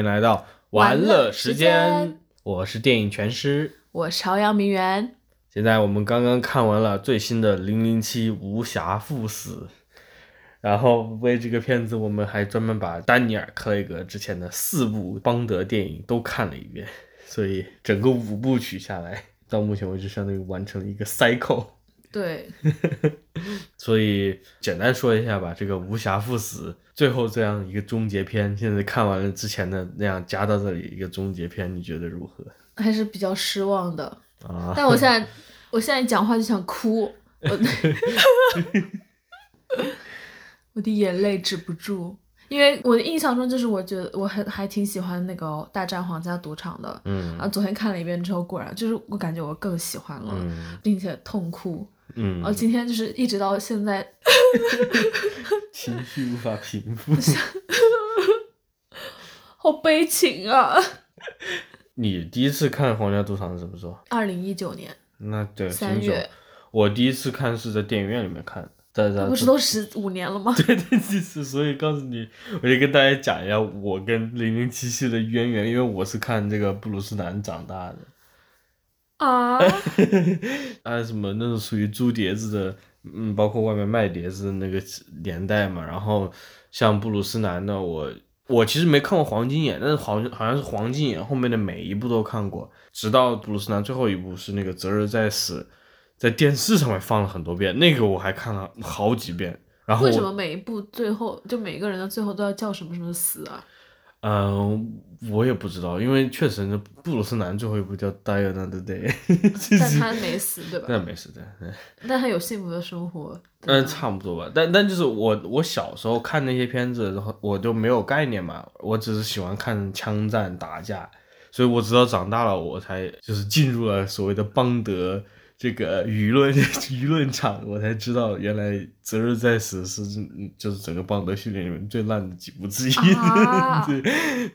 欢迎来到玩乐时间我是电影全师。我朝阳名媛，现在我们刚刚看完了最新的《零零七无暇赴死》，然后为这个片子，我们还专门把丹尼尔·克雷格之前的四部邦德电影都看了一遍，所以整个五部曲下来，到目前为止相当于完成了一个 cycle。对，所以简单说一下吧，这个无暇赴死最后这样一个终结篇，现在看完了之前的那样加到这里一个终结篇，你觉得如何还是比较失望的。啊？但我现在，我现在讲话就想哭，我 我的眼泪止不住，因为我的印象中就是我觉得我很还挺喜欢那个《大战皇家赌场》的，嗯然后昨天看了一遍之后，果然就是我感觉我更喜欢了，嗯并且痛哭。嗯然后，今天就是一直到现在，情绪无法平复。好悲情啊！你第一次看《皇家赌场》是什么时候？二零一九年那对，三月，我第一次看是在电影院里面看的，在在不是都十五年了吗？对对第一次，所以告诉你，我就跟大家讲一下我跟零零七系的渊源，因为我是看这个布鲁斯南长大的。啊，啊，什么那种属于租碟子的，嗯，包括外面卖碟子的那个年代嘛。然后像布鲁斯南的，我我其实没看过黄金眼，但是好像好像是黄金眼后面的每一部都看过，直到布鲁斯南最后一部是那个《择日再死》，在电视上面放了很多遍，那个我还看了好几遍。然后为什么每一部最后就每个人的最后都要叫什么什么死啊？嗯、我也不知道，因为确实那布鲁斯南最后一部叫《Die Another Day》但他没死，对吧？那没死的。但他有幸福的生活。对嗯，差不多吧。但但就是我我小时候看那些片子，然后我就没有概念嘛，我只是喜欢看枪战打架，所以我直到长大了，我才就是进入了所谓的邦德这个舆论 舆论场，我才知道原来《择日在死》是嗯就是整个邦德系列里面最烂的几部之一。啊对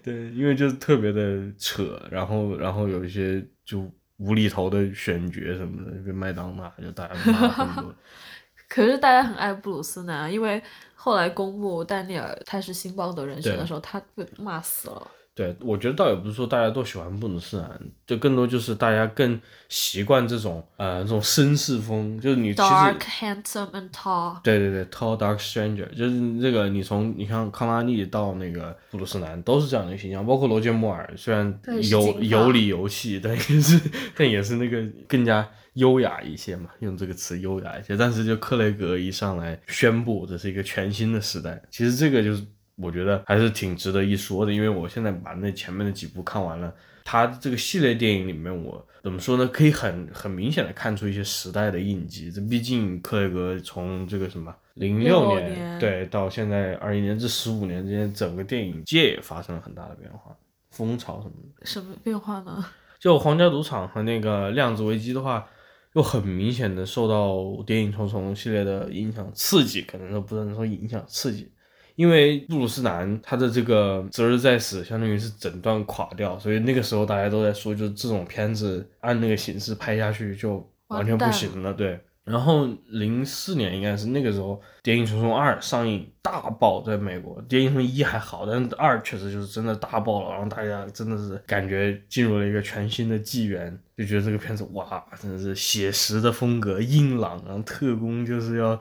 对，因为就是特别的扯，然后然后有一些就无厘头的选角什么的，被麦当娜就大家骂很多。可是大家很爱布鲁斯南啊，因为后来公布丹尼尔他是新邦德人选的时候，他被骂死了。对，我觉得倒也不是说大家都喜欢布鲁斯南，就更多就是大家更习惯这种呃这种绅士风，就是你其实 Dark, handsome and tall。对对对，tall dark stranger，就是这个你从你看康拉利到那个布鲁斯南都是这样的形象，包括罗杰摩尔，虽然对有有理有气，但也是但也是那个更加优雅一些嘛，用这个词优雅一些。但是就克雷格一上来宣布这是一个全新的时代，其实这个就是我觉得还是挺值得一说的，因为我现在把那前面的几部看完了。他这个系列电影里面，我怎么说呢？可以很很明显的看出一些时代的印记。这毕竟克雷格从这个什么零六06年年对到现在二一年这十五年之间，整个电影界也发生了很大的变化，风潮什么的。什么变化呢？就《皇家赌场》和那个《量子危机》的话，又很明显的受到《谍影重重》系列的影响刺激，可能都不能说影响刺激，因为布鲁斯南他的这个《择日在死》相当于是整段垮掉，所以那个时候大家都在说，就这种片子按那个形式拍下去就完全不行了，对。然后零四年应该是那个时候，《谍影重重二》上映大爆，在美国，《谍影重重一》还好，但是二确实就是真的大爆了，然后大家真的是感觉进入了一个全新的纪元，就觉得这个片子哇，真的是写实的风格，硬朗，然后特工就是要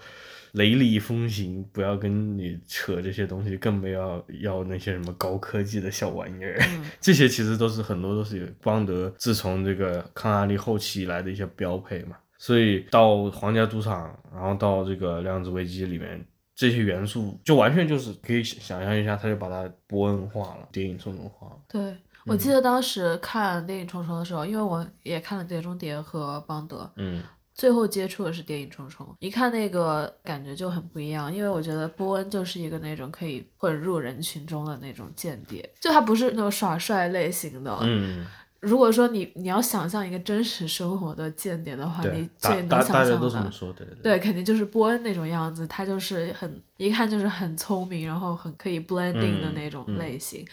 雷厉风行，不要跟你扯这些东西，更不要要那些什么高科技的小玩意儿。嗯 这些其实都是很多都是有邦德自从这个康拉利后期以来的一些标配嘛。所以到皇家赌场，然后到这个量子危机里面，这些元素就完全就是可以想象一下，他就把它波恩化了，电影重重化了。对，我记得当时看《谍影重重》的时候，因为我也看了《碟中谍》和《邦德》，嗯最后接触的是《谍影重重》，一看那个感觉就很不一样，因为我觉得波恩就是一个那种可以混入人群中的那种间谍，就他不是那种耍帅类型的。嗯，如果说你你要想象一个真实生活的间谍的话，你，大最能想象的，都这么说，对对对，肯定就是波恩那种样子，他就是很一看就是很聪明，然后很可以 blending 的嗯那种嗯类型。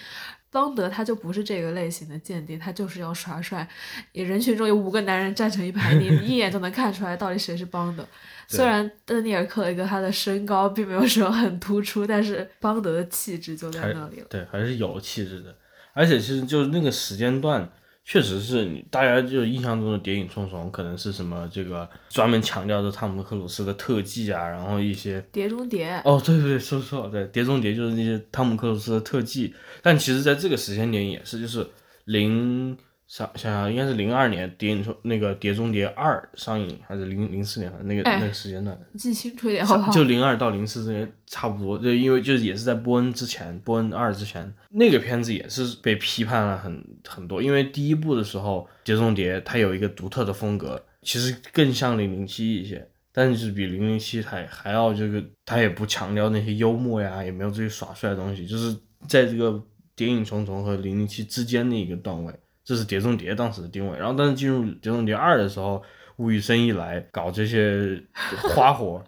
邦德他就不是这个类型的间谍，他就是要耍帅。你人群中有五个男人站成一排，你一眼就能看出来到底谁是邦德。虽然丹尼尔·克雷格他的身高并没有说很突出，但是邦德的气质就在那里了。对，还是有气质的。而且其实就是那个时间段，确实是你大家就印象中的《谍影重重》可能是什么这个专门强调的汤姆克鲁斯的特技啊，然后一些碟中谍，哦，对对对，说错了，对，《碟中谍》就是那些汤姆克鲁斯的特技，但其实在这个时间点也是，就是零上想想应该是零二年《谍影重》那个《碟中谍二》上映，还是零零四年那个、哎那个时间段，记清楚一点好不好？就零二到零四之间差不多，就因为就是也是在波恩之前，波恩二之前，那个片子也是被批判了很很多，因为第一部的时候，《碟中谍》它有一个独特的风格，其实更像零零七一些，但是比零零七还还要这个，它也不强调那些幽默呀，也没有这些耍帅的东西，就是在这个《谍影重重》和零零七之间的一个段位，这是《碟中谍》当时的定位。然后，但是进入《碟中谍二》的时候，吴宇森一来搞这些花 活。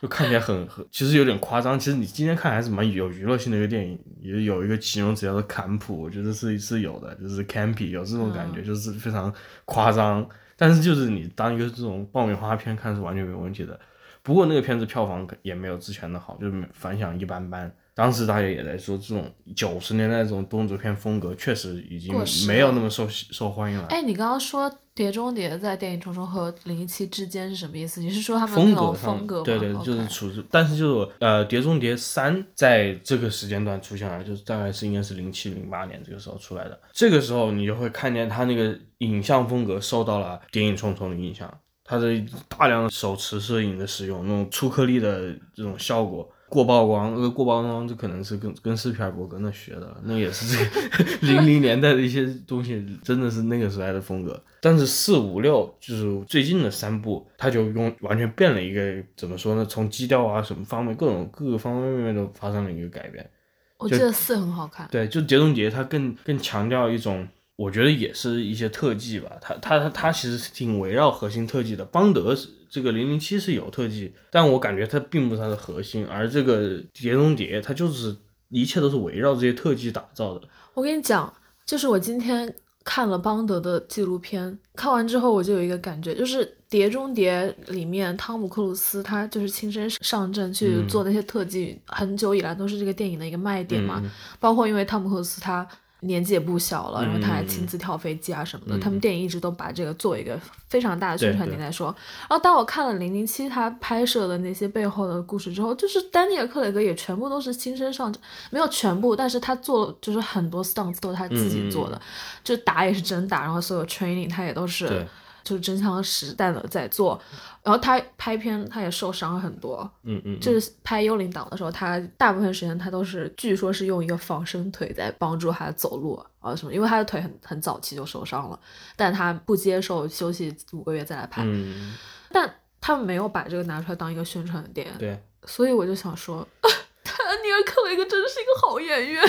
就看起来很很，其实有点夸张。其实你今天看还是蛮有娱乐性的一个电影，也有一个形容词叫做坎普，我觉得是是有的，就是 campy，有这种感觉，就是非常夸张。但是就是你当一个这种爆米花片看是完全没有问题的。不过那个片子票房也没有之前的好，就是反响一般般。当时大家也在说，这种九十年代这种动作片风格确实已经没有那么受受欢迎了。哎，你刚刚说《碟中谍》在《电影重重》和《零一七》之间是什么意思？你是说他们风格，风格？对对，就是处置，但是就是呃，《碟中谍三》在这个时间段出现了，就是大概是应该是零七零八年这个时候出来的。这个时候你就会看见他那个影像风格受到了《谍影重重》的影响，它的大量的手持摄影的使用，那种粗颗粒的这种效果。过曝光，呃，过曝光，这可能是跟跟斯皮尔伯格那学的，那也是这个 零零年代的一些东西，真的是那个时代的风格。但是四五六就是最近的三部，他就用完全变了一个怎么说呢？从基调啊什么方面，各种各个方方面面都发生了一个改变。我记得四很好看。对，就《碟中谍》，它更更强调一种，我觉得也是一些特技吧。它它它它其实挺围绕核心特技的。邦德是这个零零七是有特技，但我感觉它并不是它的核心，而这个《碟中谍》它就是一切都是围绕这些特技打造的。我跟你讲，就是我今天看了邦德的纪录片，看完之后我就有一个感觉，就是《碟中谍》里面汤姆克鲁斯他就是亲身上阵去嗯做那些特技，很久以来都是这个电影的一个卖点嘛。嗯包括因为汤姆克鲁斯他年纪也不小了，然后他还嗯。亲自跳飞机啊什么的，嗯。他们电影一直都把这个作为一个非常大的宣传点来说。然后当我看了零零七他拍摄的那些背后的故事之后，就是丹尼尔·克雷格也全部都是亲身上阵，没有全部，但是他做就是很多 stunts 都是他自己做的，嗯就打也是真打，然后所有 training 他也都是对就是真枪实弹的在做。然后他拍片他也受伤很多，嗯嗯，就是拍《幽灵党》的时候，他大部分时间他都是，据说是用一个仿生腿在帮助他走路啊什么，因为他的腿很很早期就受伤了，但他不接受休息五个月再来拍，嗯，但他们没有把这个拿出来当一个宣传点，对。所以我就想说，丹尼尔·克雷格真的是一个好演员。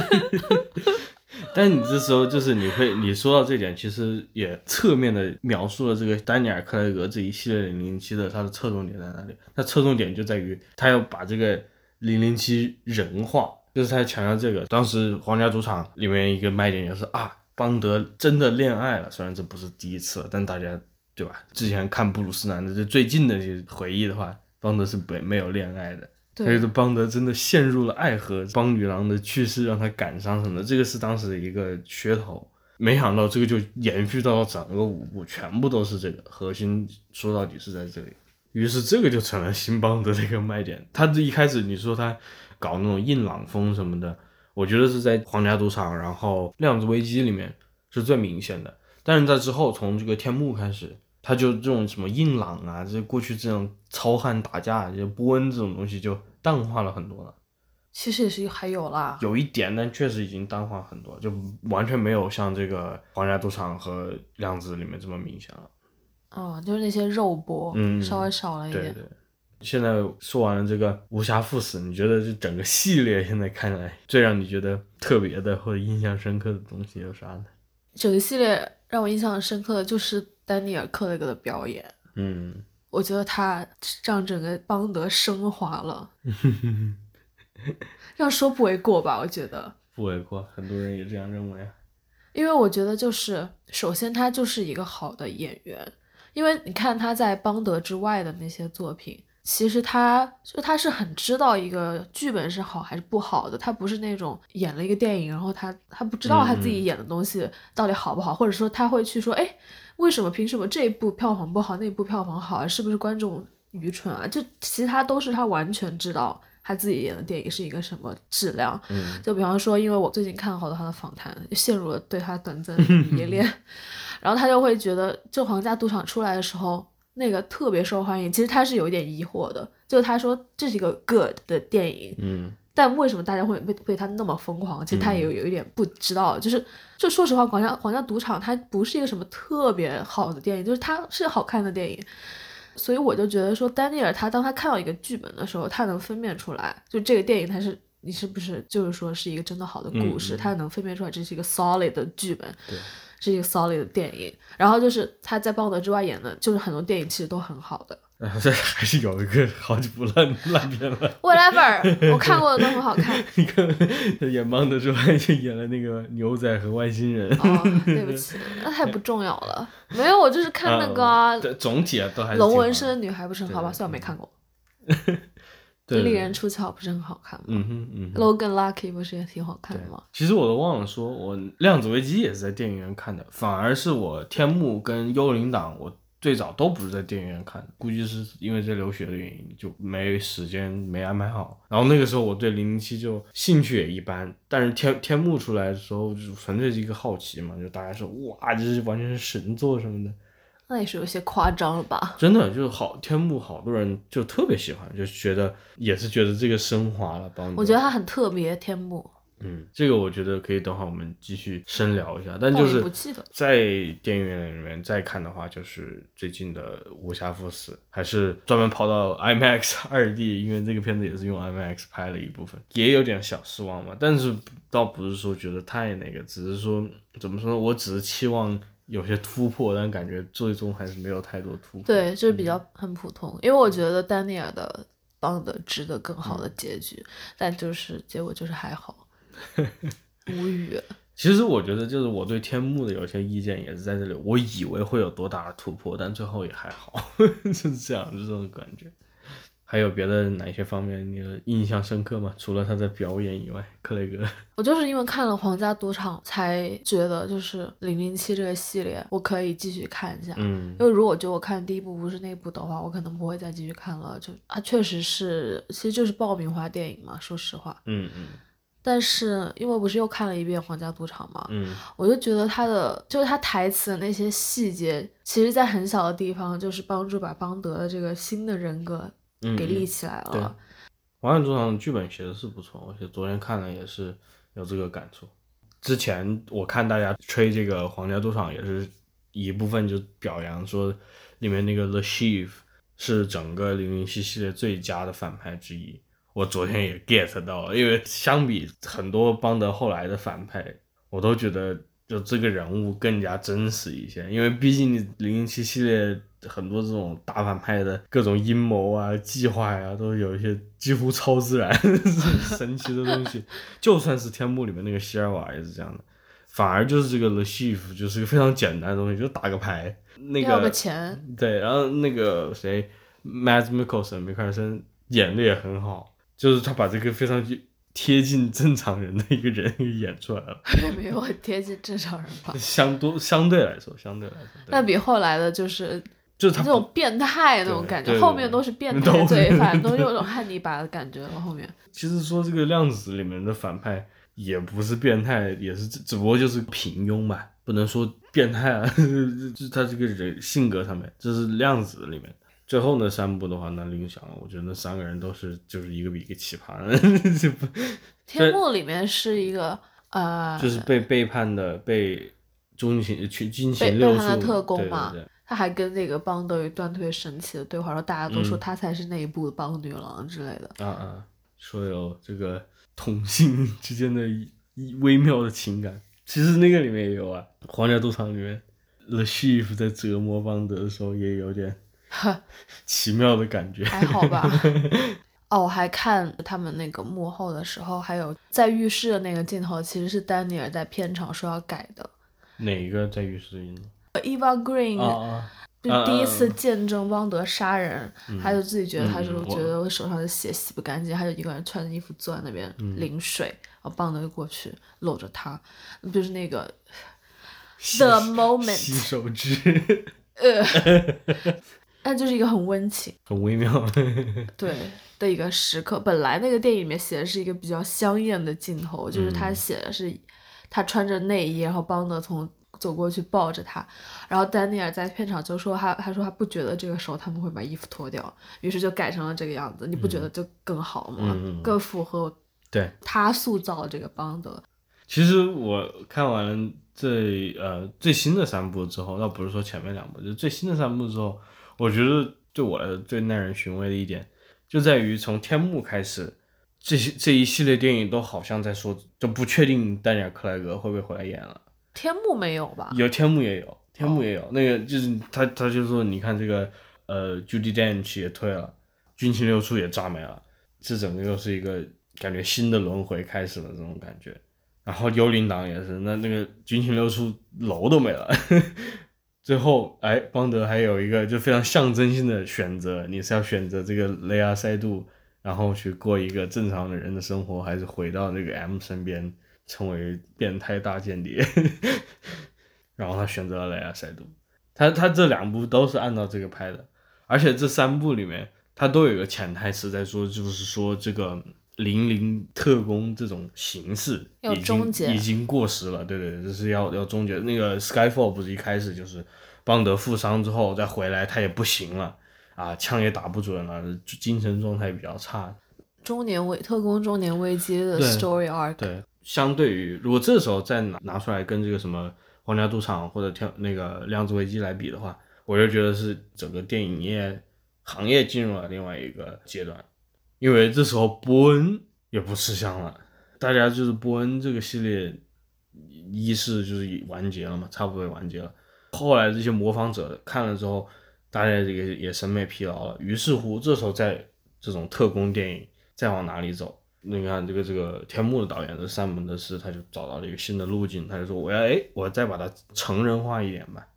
但你这时候就是你会，你说到这点，其实也侧面的描述了这个丹尼尔·克雷格这一系列零零七的它的侧重点在哪里？它侧重点就在于他要把这个零零七人化，就是他强调这个。当时《皇家赌场》里面一个卖点就是啊，邦德真的恋爱了，虽然这不是第一次了，但大家对吧？之前看布鲁斯南的这最近的这些回忆的话，邦德是没没有恋爱的。对所以说邦德真的陷入了爱河，邦女郎的去世让他感伤什么的，这个是当时的一个噱头。没想到这个就延续到了整个五部，全部都是这个核心，说到底是在这里。于是这个就成了新邦德的一个卖点。他这一开始你说他搞那种硬朗风什么的，我觉得是在《皇家赌场》然后《量子危机》里面是最明显的。但是在之后，从这个天幕开始，他就这种什么硬朗啊，这过去这种糙汉打架，就波恩这种东西就淡化了很多了。其实也是还有啦，有一点，但确实已经淡化很多，就完全没有像这个《皇家赌场》和《量子》里面这么明显了。哦，就是那些肉搏，嗯稍微少了一点。对对。现在说完了这个无暇赴死，你觉得这整个系列现在看来最让你觉得特别的或者印象深刻的东西有啥呢？整个系列让我印象深刻的就是丹尼尔·克雷格的表演。嗯，我觉得他让整个邦德升华了，这样说不为过吧？我觉得，不为过，很多人也这样认为啊。因为我觉得就是首先他就是一个好的演员，因为你看他在邦德之外的那些作品，其实他就他是很知道一个剧本是好还是不好的，他不是那种演了一个电影，然后他他不知道他自己演的东西到底好不好，或者说他会去说，哎，为什么凭什么这一部票房不好，那一部票房好，是不是观众愚蠢啊？就其他都是他完全知道他自己演的电影是一个什么质量。嗯就比方说，因为我最近看了好多他的访谈，陷入了对他短暂的 迷恋，然后他就会觉得，就《皇家赌场》出来的时候，那个特别受欢迎。其实他是有一点疑惑的，就是他说这是一个 good 的电影，嗯但为什么大家会被被他那么疯狂？其实他也有有一点不知道，就是就说实话，《皇家皇家赌场》它不是一个什么特别好的电影，就是它是好看的电影。所以我就觉得说，丹尼尔他当他看到一个剧本的时候，他能分辨出来，就这个电影它是你是不是就是说是一个真的好的故事，他能分辨出来这是一个 solid 的剧本，对是一个 solid 的电影。然后就是他在《邦德》之外演的，就是很多电影其实都很好的。啊，这还是有一个好几部烂烂片了。Whatever，我看过的都很好看。你看，演邦德之外，就演了那个牛仔和外星人。哦，对不起，那太不重要了。没有，我就是看那个啊嗯，总体啊都还是龙纹身女孩不是很好吧？虽然没看过，对丽人出鞘不是很好看吗嗯哼嗯哼。？Logan Lucky 不是也挺好看的吗？其实我都忘了说，我《量子危机》也是在电影院看的，反而是我《天幕》跟《幽灵党》，我最早都不是在电影院看的，估计是因为在留学的原因，就没时间没安排好。然后那个时候我对零零七就兴趣也一般，但是天天幕出来的时候，就纯粹是一个好奇嘛，就大家说哇，这是完全是神作什么的。那也是有些夸张了吧？真的就是好天幕，好多人就特别喜欢，就觉得也是觉得这个升华了，帮我觉得它很特别，天幕。嗯，这个我觉得可以等会儿我们继续深聊一下，但就是在电影院里面再看的话，就是最近的《无暇赴死》，还是专门跑到 IMAX 二 D，因为这个片子也是用 IMAX 拍了一部分，也有点小失望嘛。但是倒不是说觉得太那个，只是说怎么说呢，我只是期望有些突破，但感觉最终还是没有太多突破。对，就是比较很普通，因为我觉得丹尼尔的邦德值得更好的结局，但就是结果就是还好，无语。其实我觉得，就是我对天幕的有些意见也是在这里。我以为会有多大的突破，但最后也还好，就是这样，就这种感觉。还有别的哪些方面你的印象深刻吗？除了他的表演以外，克雷格，我就是因为看了《皇家赌场》，才觉得就是《零零七》这个系列，我可以继续看一下。嗯因为如果就我看第一部不是那部的话，我可能不会再继续看了。就它确实是，其实就是爆米花电影嘛，说实话。嗯嗯但是因为不是又看了一遍《皇家赌场》嘛，嗯我就觉得他的就是他台词的那些细节，其实在很小的地方，就是帮助把邦德的这个新的人格嗯，给立嗯起来了。对华人主场剧本写的是不错，而且昨天看了也是有这个感触。之前我看大家吹这个《皇家赌场》，也是一部分就表扬说里面那个 The Chief 是整个零零七系列最佳的反派之一。我昨天也 get 到了，因为相比很多邦德后来的反派，我都觉得就这个人物更加真实一些，因为毕竟你零零七系列很多这种大反派的各种阴谋啊、计划呀、都有一些几乎超自然、神奇的东西。就算是天幕里面那个希尔瓦也是这样的，反而就是这个 The Chief 就是个非常简单的东西，就打个牌，那要个个钱，对，然后那个谁，Matt Mikkelsen 米克尔森演的也很好，就是他把这个非常贴近正常人的一个人给演出来了，也没有很贴近正常人吧。相多相对来说，相对来说，那比后来的就是就是他这种变态那种感觉，对对后面都是变都态罪犯，都有种汉尼拔的感觉了。后面其实说这个量子里面的反派也不是变态，也是只只不过就是平庸吧，不能说变态啊，就是他这个人性格上面，这是量子里面。最后那三部的话，那铃响了，我觉得那三个人都是就是一个比一个奇葩，天幕里面是一个呃，就是被背叛的，被军情去军被情六叛的特工嘛对对对他还跟那个邦德有一段特别神奇的对话，然后大家都说嗯他才是那一部的邦女郎之类的。啊啊，说有这个同性之间的微妙的情感，其实那个里面也有啊，《皇家赌场》里面，The Chief 在折磨邦德的时候也有点 奇妙的感觉。还好吧。哦，我还看他们那个幕后的时候，还有在浴室的那个镜头，其实是丹尼尔在片场说要改的。哪一个在浴室里呢？Eva Green，、就嗯第一次见证邦德杀人，他就自己觉得他是嗯嗯我觉得我手上的血洗不干净，他就一个人穿着衣服坐在那边嗯淋水，然后邦德就过去搂着他，就是那个 the moment，洗手汁，那就是一个很温情。很微妙。对的一个时刻。本来那个电影里面写的是一个比较香艳的镜头，就是他写的是他穿着内衣，然后邦德从走过去抱着他，然后丹尼尔在片场就说他他说他不觉得这个时候他们会把衣服脱掉，于是就改成了这个样子。你不觉得就更好吗？更符合对，他塑造这个邦德。其实我看完这呃最新的三部之后，倒不是说前面两部，就最新的三部之后，我觉得对我来说最耐人寻味的一点，就在于从天幕开始，这些这一系列电影都好像在说，就不确定丹尼尔·克莱格会不会回来演了。天幕没有吧？有天幕也有，天幕也有，那个就是他他就说，你看这个呃，Judy Dench 也退了，军情六处也炸没了，这整个又是一个感觉新的轮回开始了这种感觉。然后幽灵党也是，那那个军情六处楼都没了。最后，哎，邦德还有一个就非常象征性的选择，你是要选择这个雷亚塞杜，然后去过一个正常的人的生活，还是回到那个 M 身边，成为变态大间谍？然后他选择了雷亚塞杜，他他这两部都是按照这个拍的，而且这三部里面他都有一个潜台词在说，就是说这个零零特工这种形式要已经终结已经过时了，对对对，这是要要终结。那个 Skyfall 不是一开始就是邦德负伤之后再回来，他也不行了啊，枪也打不准了，精神状态比较差。中年危特工中年危机的 story arc，对，相对于如果这时候再拿拿出来跟这个什么皇家赌场或者跳那个量子危机来比的话，我就觉得是整个电影业行业进入了另外一个阶段，因为这时候波恩也不吃香了，大家就是波恩这个系列一是就是完结了嘛，差不多也完结了，后来这些模仿者看了之后，大家这个也审美疲劳了，于是乎这时候在这种特工电影再往哪里走？你看这个这个天幕的导演这山姆德斯，他就找到了一个新的路径，他就说我要哎，我再把它成人化一点吧，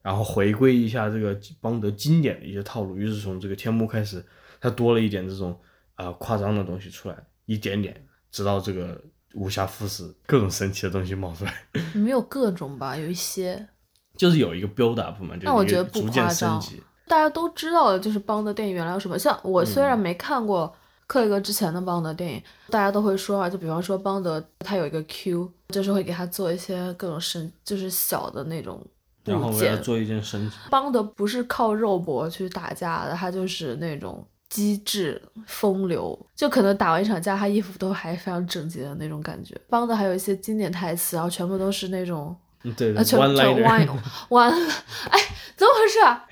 然后回归一下这个邦德经典的一些套路。于是从这个天幕开始，他多了一点这种啊、呃夸张的东西出来，一点点，直到这个无暇赴死，各种神奇的东西冒出来，没有各种吧，有一些就是有一个 build up 嘛，就那我觉得不逐渐夸张升级。大家都知道的，就是邦德电影原来有什么。像我虽然没看过克雷格之前的邦德电影，大家都会说啊，就比方说邦德他有一个 Q，就是会给他做一些各种神，就是小的那种部然后我要。做一件升级，邦德不是靠肉搏去打架的，他就是那种机智风流，就可能打完一场架，他衣服都还非常整洁的那种感觉。邦德还有一些经典台词，然后全部都是那种嗯对啊，全全 one one，哎，怎么回事啊？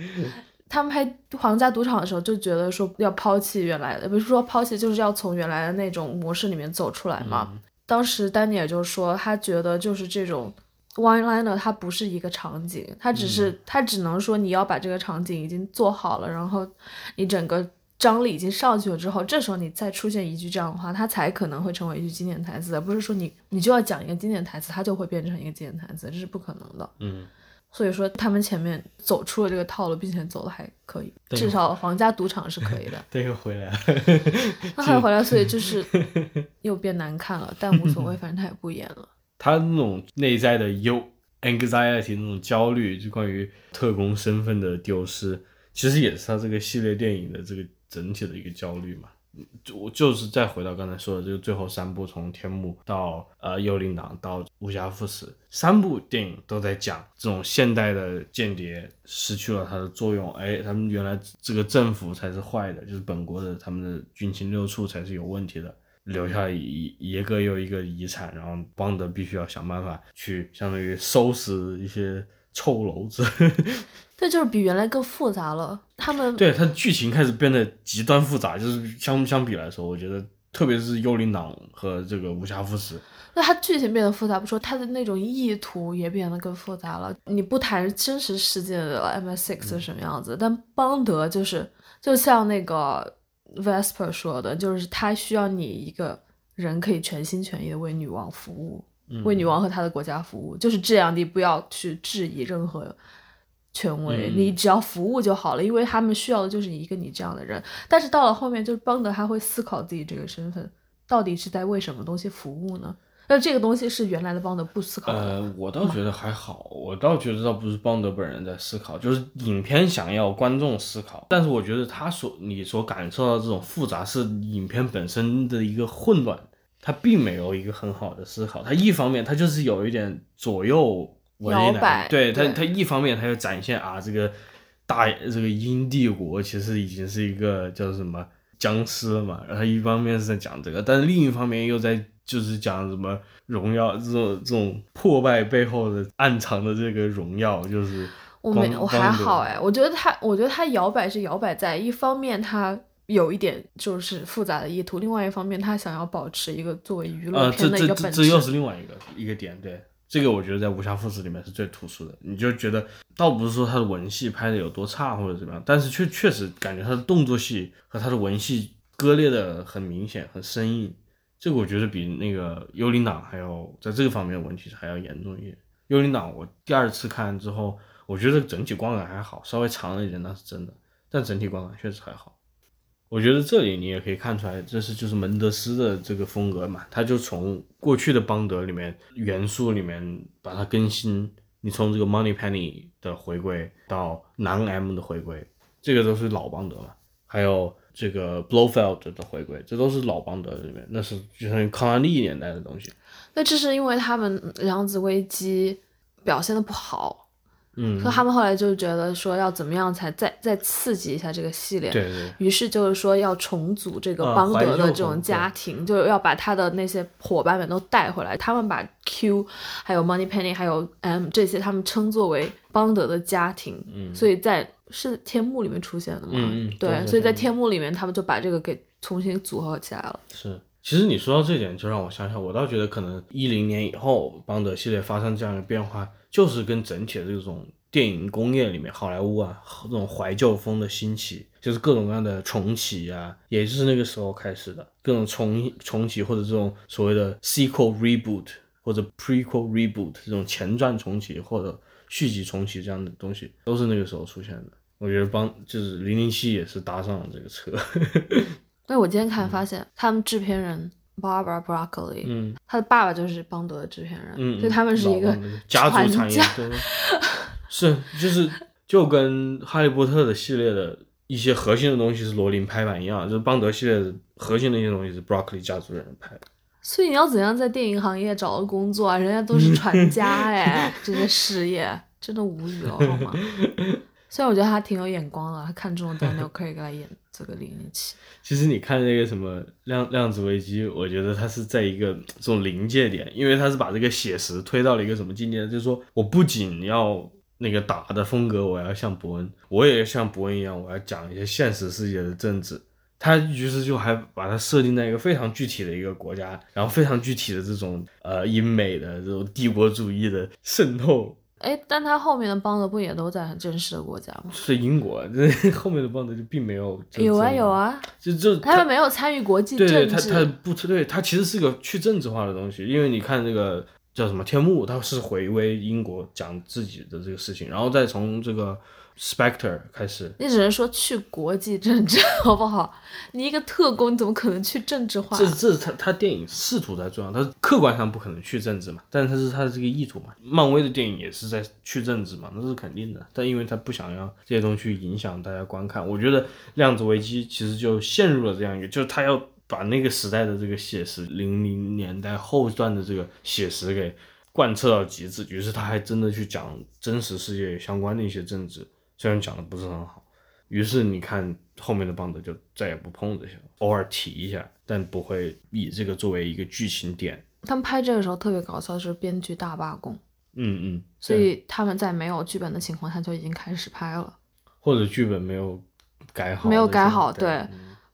他们拍皇家赌场的时候就觉得说要抛弃原来的，不是说抛弃，就是要从原来的那种模式里面走出来嘛。嗯当时丹尼尔就说，他觉得就是这种 one liner，它不是一个场景，它只是、嗯它只能说你要把这个场景已经做好了，然后你整个张力已经上去了之后，这时候你再出现一句这样的话，它才可能会成为一句经典台词，而不是说你你就要讲一个经典台词，它就会变成一个经典台词，这是不可能的。嗯，所以说他们前面走出了这个套路，并且走的还可以，至少皇家赌场是可以的。这个回来了，那还回来，所以 就是又变难看了，但无所谓，反正他也不演了。他那种内在的忧 anxiety 那种焦虑，就关于特工身份的丢失，其实也是他这个系列电影的这个整体的一个焦虑嘛。就我就是再回到刚才说的这个最后三部，从天幕到呃幽灵党到无暇赴死，三部电影都在讲这种现代的间谍失去了它的作用，哎，他们原来这个政府才是坏的，就是本国的他们的军情六处才是有问题的。留下一一个又一个遗产，然后邦德必须要想办法去相当于收拾一些臭篓子。这就是比原来更复杂了。他们对，它剧情开始变得极端复杂，就是相相比来说，我觉得特别是幽灵党和这个无暇赴死，那它剧情变得复杂，不说它的那种意图也变得更复杂了。你不谈真实世界的 MI6 是什么样子，但邦德就是就像那个 Vesper 说的，就是他需要你一个人可以全心全意的为女王服务，为女王和她的国家服务，就是这样，的不要去质疑任何权威，嗯你只要服务就好了，因为他们需要的就是一个你这样的人。但是到了后面，就是邦德他会思考自己这个身份到底是在为什么东西服务呢？那这个东西是原来的邦德不思考的。呃，我倒觉得还好，我倒觉得倒不是邦德本人在思考，就是影片想要观众思考。但是我觉得他所你所感受到这种复杂，是影片本身的一个混乱，他并没有一个很好的思考。他一方面他就是有一点左右为难，摇摆对对他他一方面他又展现啊这个大这个英帝国其实已经是一个叫什么僵尸了嘛，然后一方面是在讲这个，但是另一方面又在就是讲什么荣耀这种这种破败背后的暗藏的这个荣耀，就是我没，我还好哎，我觉得他，我觉得他摇摆是摇摆在一方面，他有一点就是复杂的意图，另外一方面，他想要保持一个作为娱乐呃，片这这这的一个本质。这又是另外一个一个点，对这个我觉得在《武侠父子》里面是最突出的。你就觉得倒不是说他的文戏拍的有多差或者怎么样，但是确确实感觉他的动作戏和他的文戏割裂的很明显、很生硬。这个我觉得比那个《幽灵党》还要在这个方面的问题还要严重一点。《幽灵党》我第二次看之后，我觉得整体观感还好，稍微长了一点那是真的，但整体观感确实还好。我觉得这里你也可以看出来，这是就是门德斯的这个风格嘛，他就从过去的邦德里面元素里面把它更新，你从这个 Money Penny 的回归到男 M 的回归，这个都是老邦德嘛，还有这个 Blowfeld 的回归，这都是老邦德里面，那是就像康拉利年代的东西。那这是因为他们量子危机表现的不好，嗯，所以他们后来就觉得说要怎么样才再再刺激一下这个系列。对对，于是就是说要重组这个啊邦德的这种家庭，就是要把他的那些伙伴们都带回来。他们把 Q、还有 Money Penny、还有 M 这些，他们称作为邦德的家庭。嗯所以在是天幕里面出现的嘛？嗯对，所以在天幕里面，他们就把这个给重新组合起来了。是，其实你说到这点，就让我想想，我倒觉得可能一零年以后，邦德系列发生这样的变化，就是跟整体的这种电影工业里面，好莱坞啊这种怀旧风的兴起，就是各种各样的重启啊，也就是那个时候开始的，各种重重启或者这种所谓的 sequel reboot 或者 prequel reboot 这种前传重启或者续集重启这样的东西，都是那个时候出现的。我觉得邦就是零零七也是搭上了这个车，呵呵所以我今天看发现，他们制片人 Barbara Broccoli，、嗯。他的爸爸就是邦德的制片人，嗯，所以他们是一个家族产业，对，是就是就跟哈利波特的系列的一些核心的东西是罗琳拍板一样，就是邦德系列的核心的一些东西是 Broccoli 家族人拍的。所以你要怎样在电影行业找到工作啊？人家都是传家哎，这些事业真的无语了好吗？虽然我觉得他挺有眼光的，他看中了 Daniel Craig 来演这个零零七。其实你看那个什么量量子危机，我觉得它是在一个这种临界点，因为它是把这个写实推到了一个什么境界，就是说我不仅要那个打的风格，我要像伯恩，我也像伯恩一样，我要讲一些现实世界的政治。他于是就还把它设定在一个非常具体的一个国家，然后非常具体的这种呃英美的这种帝国主义的渗透，哎，但他后面的邦德不也都在很真实的国家吗？是英国，这 后面的邦德就并没有有啊有，啊，就就他们没有参与国际对对，政治。它它不对，他其实是个去政治化的东西，因为你看这个叫什么天幕，他是回归英国讲自己的这个事情，然后再从这个 Spectre 开始，你只能说去国际政治 好不好？你一个特工，你怎么可能去政治化？这这是他他电影试图在做样，他客观上不可能去政治嘛，但是他是他的这个意图嘛。漫威的电影也是在去政治嘛，那是肯定的。但因为他不想要这些东西去影响大家观看，我觉得量子危机其实就陷入了这样一个，就是他要把那个时代的这个写实，零零年代后段的这个写实给贯彻到极致，于是他还真的去讲真实世界相关的一些政治，虽然讲的不是很好。于是你看后面的邦德就再也不碰这些了，偶尔提一下，但不会以这个作为一个剧情点。他们拍这个时候特别搞笑，是编剧大罢工，嗯嗯，所以他们在没有剧本的情况下就已经开始拍了。或者剧本没有改好，没有改好对对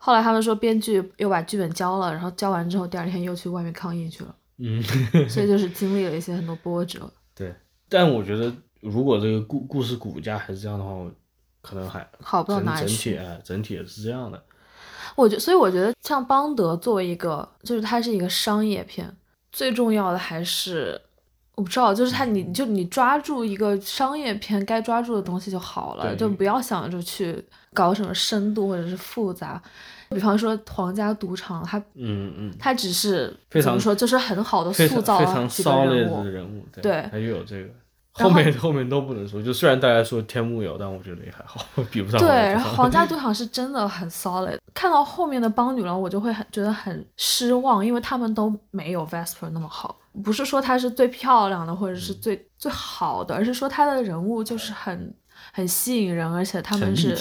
后来他们说编剧又把剧本交了，然后交完之后第二天又去外面抗议去了，嗯，所以就是经历了一些很多波折。对。但我觉得如果这个故故事骨架还是这样的话，我可能还好不到哪里去。哎整体也是这样的。我觉，所以我觉得像邦德作为一个，就是它是一个商业片，最重要的还是我不知道，就是它，你就你抓住一个商业片该抓住的东西就好了，就不要想着去搞什么深度或者是复杂。比方说《皇家赌场》，它嗯嗯，它只是怎么说，就是很好的塑造非常 solid 物的。人物，对，对他就有这个。后后面后面都不能说，就虽然大家说天幕有，但我觉得也还好，比不上对，然后《皇家赌场》是真的很 solid。看到后面的邦女郎，我就会很觉得很失望，因为他们都没有 Vesper 那么好。不是说她是最漂亮的，或者嗯是最、最好的，而是说她的人物就是很很吸引人，而且他们是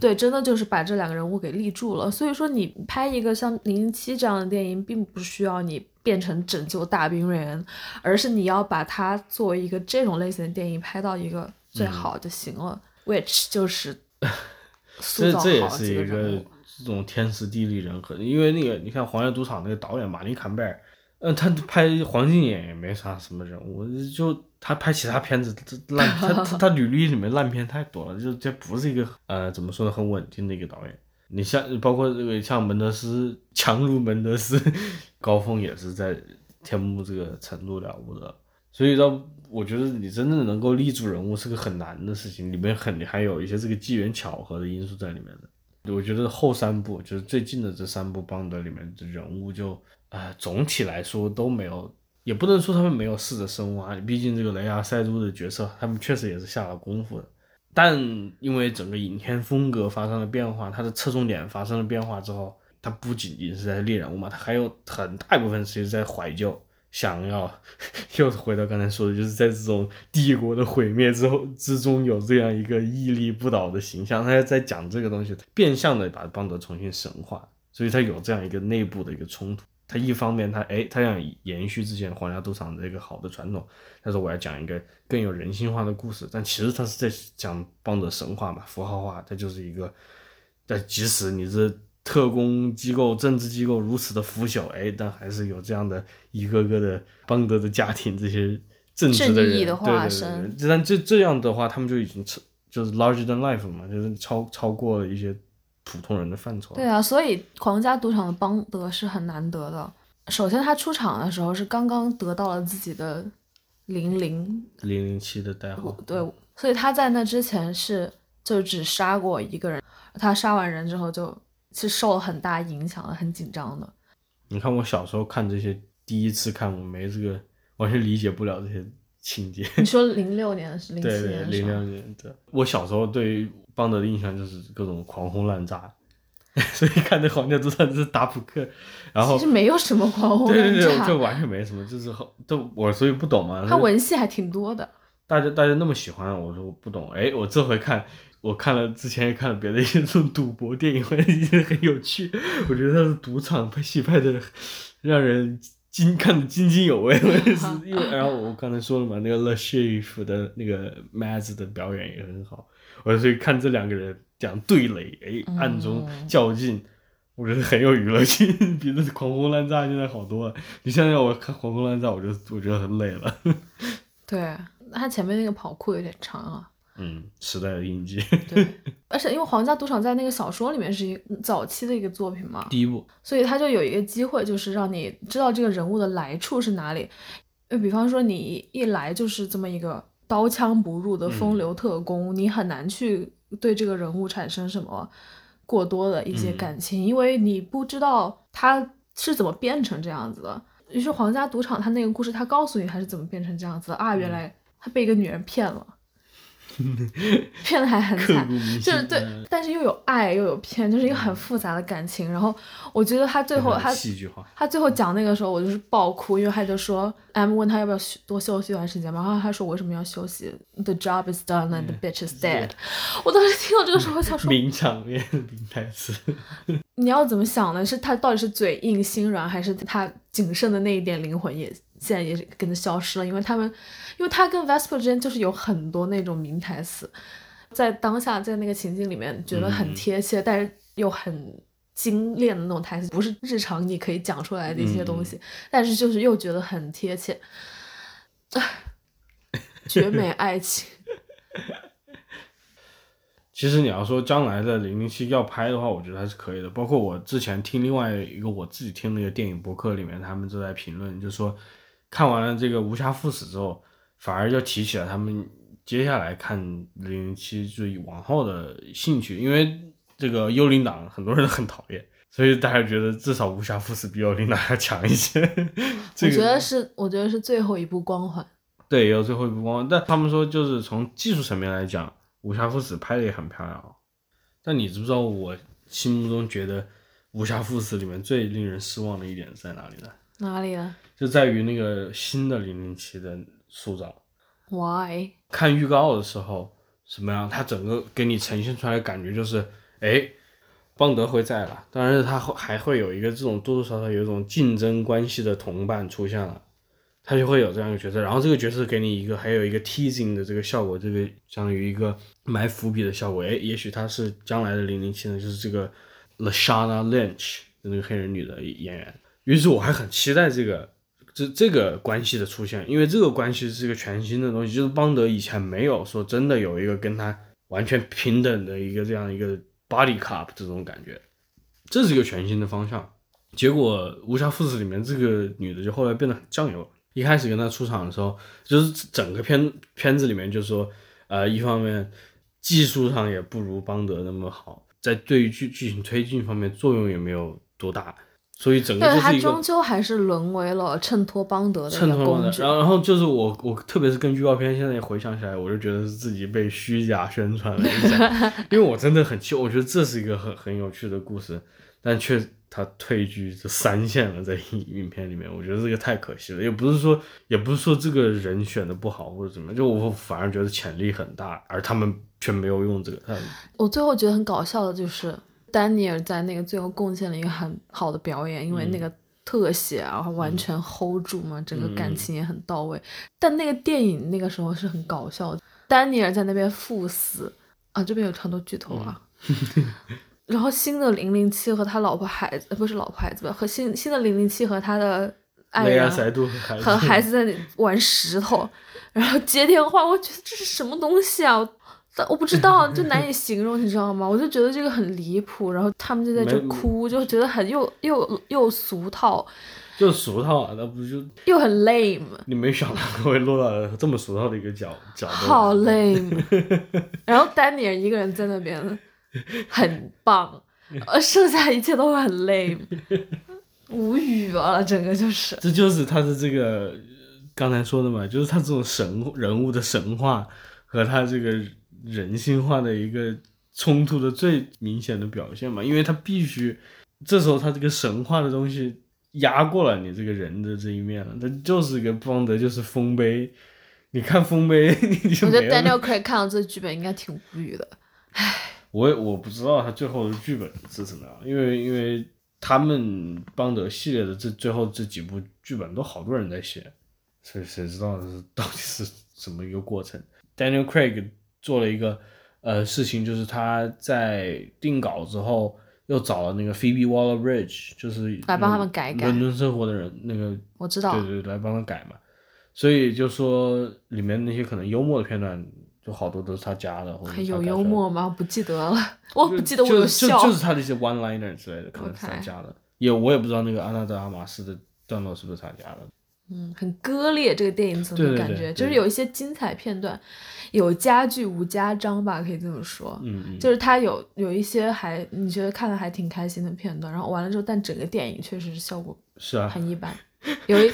对，真的就是把这两个人物给立住了。所以说，你拍一个像《零零七》这样的电影，并不需要你变成拯救大兵瑞恩，而是你要把它作为一个这种类型的电影拍到一个嗯最好就行了。Which 就是 塑这造这也是一好几个人物。这种天时地利人和，因为那个你看《皇家赌场》那个导演马林坎贝尔，嗯、他拍黄金眼也没啥什么人物，就他拍其他片子这烂，他他他履历里面烂片太多了，就这不是一个呃怎么说呢很稳定的一个导演。你像包括这个像门德斯，强如门德斯，高峰也是在天幕这个程度了不得，所以到我觉得你真正能够立住人物是个很难的事情，里面很还有一些这个机缘巧合的因素在里面的。我觉得后三部就是最近的这三部邦德里面的人物就，呃，总体来说都没有，也不能说他们没有试着深挖，毕竟这个雷亚塞都的角色，他们确实也是下了功夫的。但因为整个影片风格发生了变化，它的侧重点发生了变化之后，它不仅仅是在猎人物嘛，它还有很大一部分其实在怀旧，想要 又回到刚才说的，就是在这种帝国的毁灭之后之中有这样一个屹立不倒的形象，他在讲这个东西，变相的把邦德重新神化，所以他有这样一个内部的一个冲突。他一方面他哎，他想延续之前皇家赌场这个好的传统，他说我要讲一个更有人性化的故事，但其实他是在讲邦德神话嘛，符号化，他就是一个，但即使你这特工机构、政治机构如此的腐朽，哎，但还是有这样的一个个的邦德的家庭，这些正直的人，正义的对对对但这这样的话，他们就已经超就是 larger than life 嘛，就是超超过了一些普通人的范畴。对啊，所以皇家赌场的邦德是很难得的。首先，他出场的时候是刚刚得到了自己的零零，零零七的代号，对，所以他在那之前是就只杀过一个人，他杀完人之后就是受了很大影响的，很紧张的。你看我小时候看这些，第一次看我没这个完全理解不了这些情节。你说零六年是零七对对，年零六年对。我小时候对于邦德的印象就是各种狂轰滥炸，所以看这《皇家赌场》就是打扑克，然后其实没有什么狂轰对对对，滥炸，就完全没什么，就是好都我所以不懂嘛。他文戏还挺多的。大家大家那么喜欢，我说我不懂。哎，我这回看，我看了之前也看了别的一些这种赌博电影，我也觉得很有趣。我觉得他的赌场拍戏拍的让人津看得津津有味。然后我刚才说了嘛，那个 Le Chiffre 的那个 Maz 的表演也很好。我所以看这两个人讲对垒，哎，暗中较劲。我觉得很有娱乐性，比那狂轰滥炸现在好多了。你现在让我看狂轰滥炸，我就我觉得很累了。对，他前面那个跑酷有点长啊。嗯，时代的印记。对，而且因为《皇家赌场》在那个小说里面是一早期的一个作品嘛，第一部，所以他就有一个机会，就是让你知道这个人物的来处是哪里。就比方说，你一来就是这么一个刀枪不入的风流特工，你很难去对这个人物产生什么过多的一些感情，因为你不知道他是怎么变成这样子的。于是《皇家赌场》他那个故事，他告诉你他是怎么变成这样子的啊，原来他被一个女人骗了，骗的还很惨。就是对嗯，但是又有爱又有骗，就是一个很复杂的感情。然后我觉得他最后他戏剧化。他最后讲那个时候，我就是爆哭，因为他就说，M 问他要不要休多休息一段时间嘛，然后他说我为什么要休息？The job is done and the bitch is dead。我当时听到这个时候，我想说，名场面、名台词，你要怎么想呢？是他到底是嘴硬心软，还是他仅剩的那一点灵魂也现在也是跟着消失了？因为他们，因为他跟 Vesper 之间就是有很多那种名台词，在当下在那个情境里面觉得很贴切，但是又很精炼的那种台词，不是日常你可以讲出来的一些东西，但是就是又觉得很贴切，唉绝美爱情。其实你要说将来的零零七要拍的话，我觉得还是可以的。包括我之前听另外一个我自己听那个电影博客里面，他们都在评论，就说看完了这个《无暇赴死》之后，反而就提起了他们接下来看《零零七》就往后的兴趣，因为这个幽灵党很多人很讨厌，所以大家觉得至少《无暇赴死》比幽灵党要强一些。这个我觉得是，我觉得是最后一部光环。对，有最后一部光环，但他们说就是从技术层面来讲，《无暇赴死》拍的也很漂亮哦。但你知不知道我心目中觉得《无暇赴死》里面最令人失望的一点在哪里呢？哪里啊就在于那个新的零零七的塑造。？Why？看预告的时候什么样，它整个给你呈现出来的感觉就是，哎，邦德会在了，当然是他会还会有一个这种多多少少有一种竞争关系的同伴出现了，他就会有这样一个角色，然后这个角色给你一个还有一个 teasing 的这个效果，这个相当于一个埋伏笔的效果，哎，也许他是将来的零零七呢，就是这个 Lashana Lynch 的那个黑人女的演员，于是我还很期待这个。这这个关系的出现，因为这个关系是一个全新的东西，就是邦德以前没有说真的有一个跟他完全平等的一个这样一个 body cup 这种感觉，这是一个全新的方向。结果《无暇赴死》里面这个女的就后来变得很酱油。一开始跟她出场的时候，就是整个片片子里面就说，呃，一方面技术上也不如邦德那么好，在对于剧剧情推进方面作用也没有多大，所以整个对，他就是一个终究还是沦为了衬托邦德的衬托的，工具然。后然后就是我我特别是跟预告片现在回想起来，我就觉得是自己被虚假宣传了一下，因为我真的很气，我觉得这是一个很很有趣的故事，但却他退居这三线了，在影影片里面，我觉得这个太可惜了，也不是说也不是说这个人选的不好或者怎么样，就我反而觉得潜力很大，而他们却没有用这个，他我最后觉得很搞笑的就是丹尼尔在那个最后贡献了一个很好的表演，因为那个特写啊完全 hold 住嘛，整个感情也很到位。但那个电影那个时候是很搞笑的，丹尼尔在那边赴死啊，这边有很多剧透啊。然后新的零零七和他老婆孩子，呃不是老婆孩子吧，和新新的零零七和他的爱人和孩子和孩子在那里玩石头，然后接电话，我觉得这是什么东西啊？但我不知道，就难以 形容，你知道吗？我就觉得这个很离谱，然后他们就在这哭，就觉得很又又又俗套，就俗套啊，那不就又很 lame，你没想到会落到这么俗套的一个角角度，好 lame。然后丹尼尔一个人在那边很棒，呃，剩下一切都很 lame，无语了，整个就是。这就是他的这个呃刚才说的嘛，就是他这种神人物的神话和他这个人性化的一个冲突的最明显的表现嘛，因为他必须这时候他这个神话的东西压过了你这个人的这一面了，他就是个邦德，就是丰碑。你看丰碑，你就我觉得 Daniel Craig 看到这个剧本应该挺无语的。唉 我也我不知道他最后的剧本是怎么样，因为因为他们邦德系列的这最后这几部剧本都好多人在写，所以谁知道是到底是什么一个过程？Daniel Craig 做了一个呃事情，就是他在定稿之后又找了那个 Phoebe Waller-Bridge，就是来帮他们改改伦敦生活的人那个我知道，对对，来帮他改嘛。所以就说里面那些可能幽默的片段，就好多都是他加的，他改出来的幽默吗？不记得了，我不记得我就有笑。就就是他的一些 one liner 之类的，可能是他加的。也我也不知道那个阿纳德阿玛斯的段落是不是他加的。嗯，很割裂，这个电影怎么感觉？对就是有一些精彩片段，有家剧无家章吧，可以这么说。嗯嗯，就是它有有一些还你觉得看的还挺开心的片段，然后完了之后，但整个电影确实是效果是啊，很一般。有一